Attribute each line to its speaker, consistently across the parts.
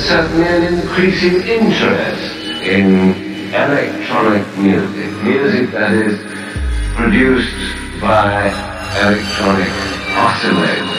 Speaker 1: certainly an increasing interest in electronic music, music that is produced by electronic oscillators.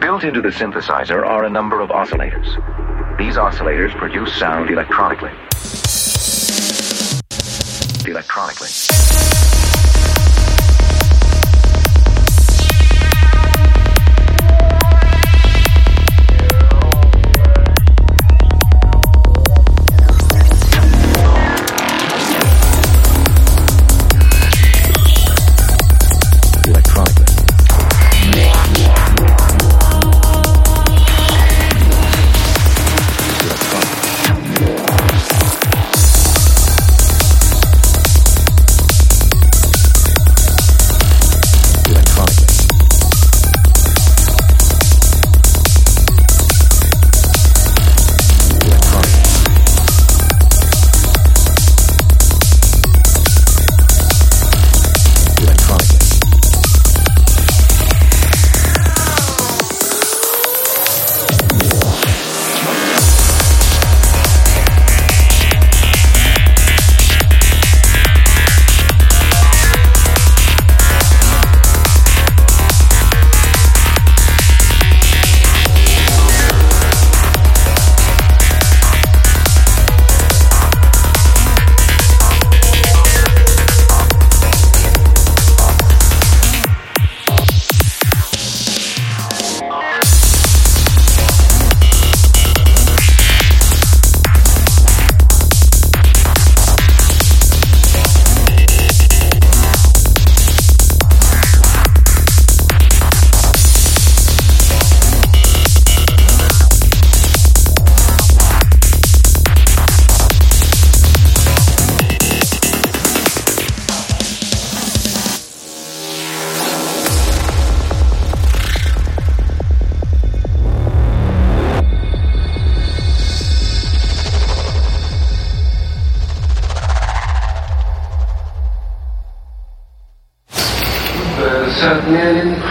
Speaker 2: Built into the synthesizer are a number of oscillators. These oscillators produce sound electronically. Electronically.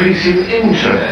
Speaker 1: Increasing interest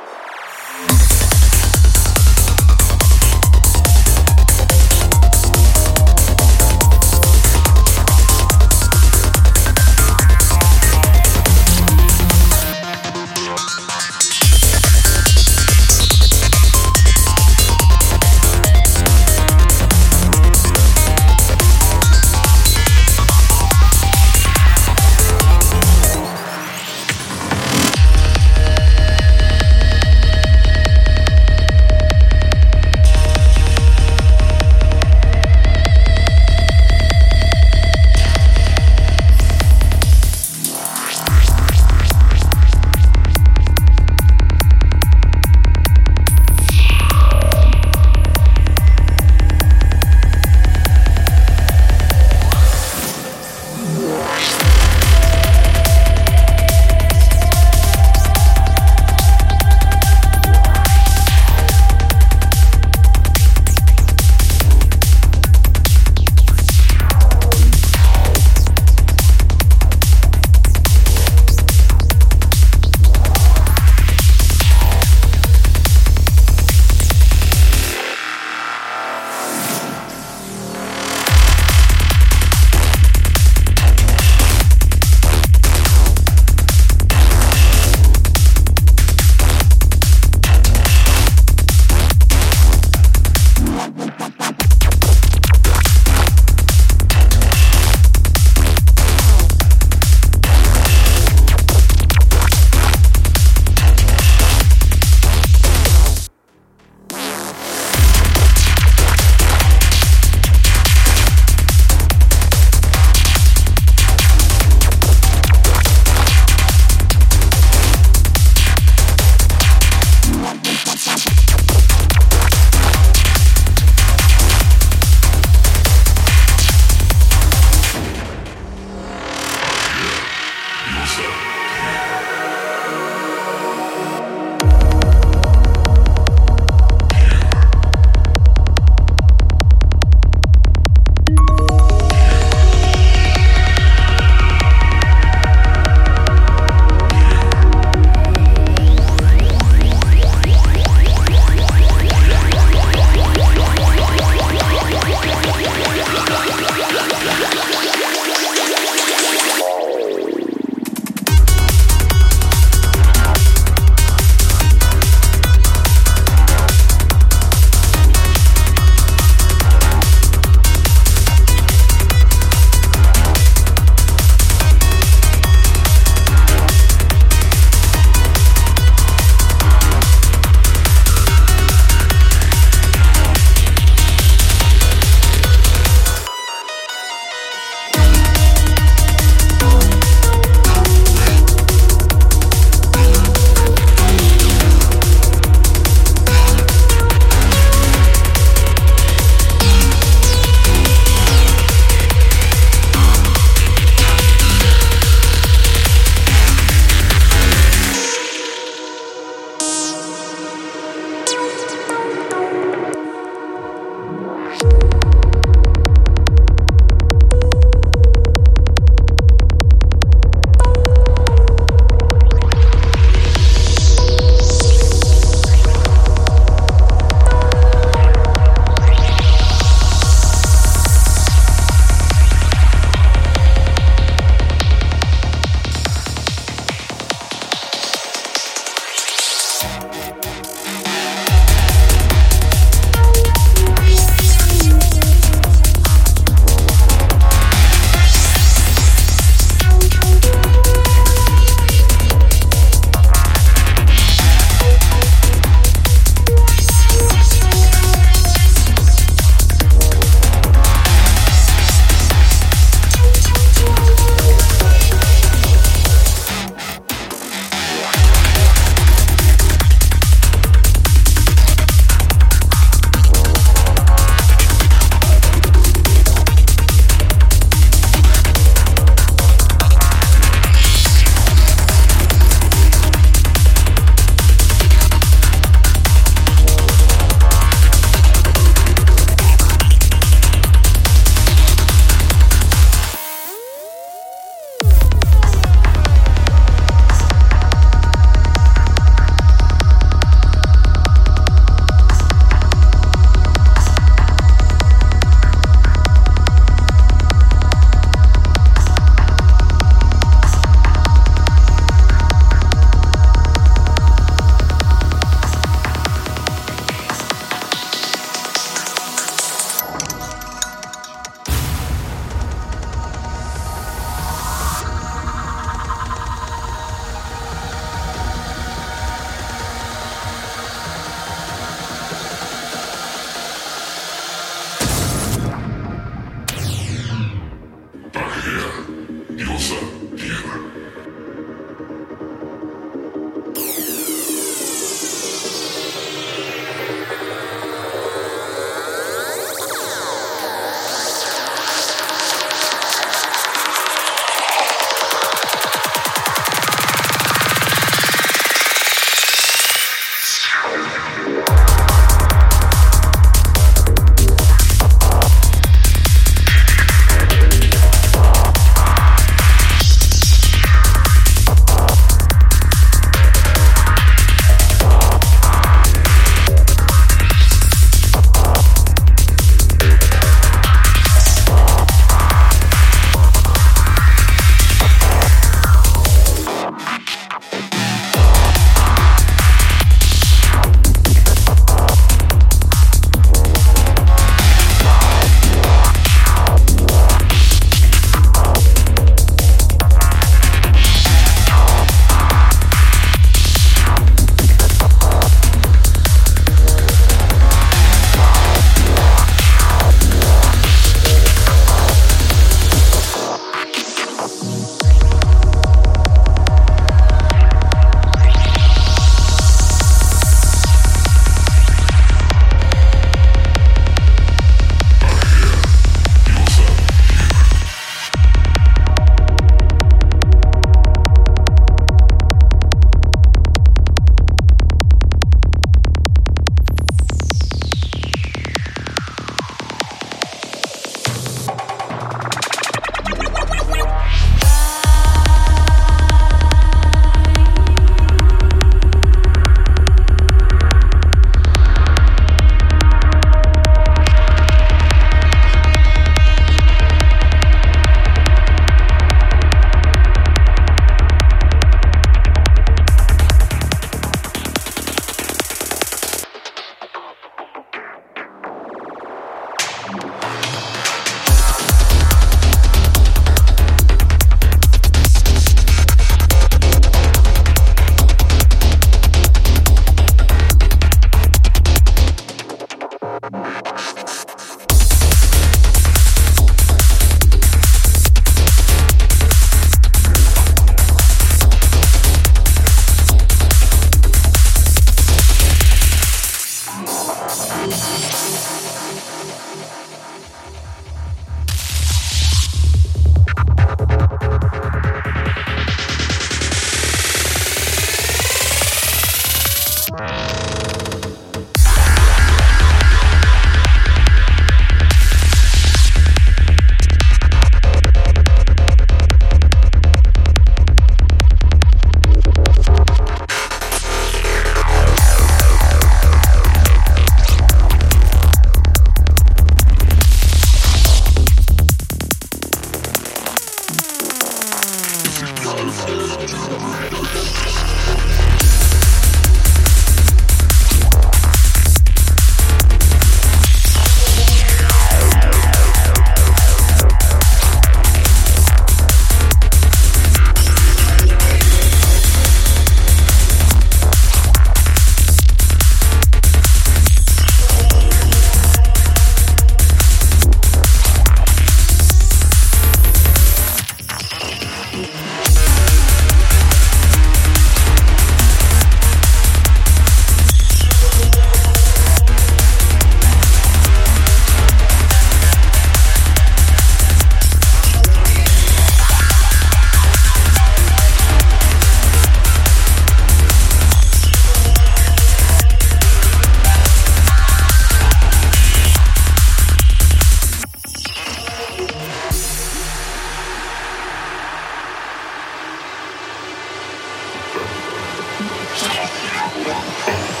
Speaker 3: Yeah.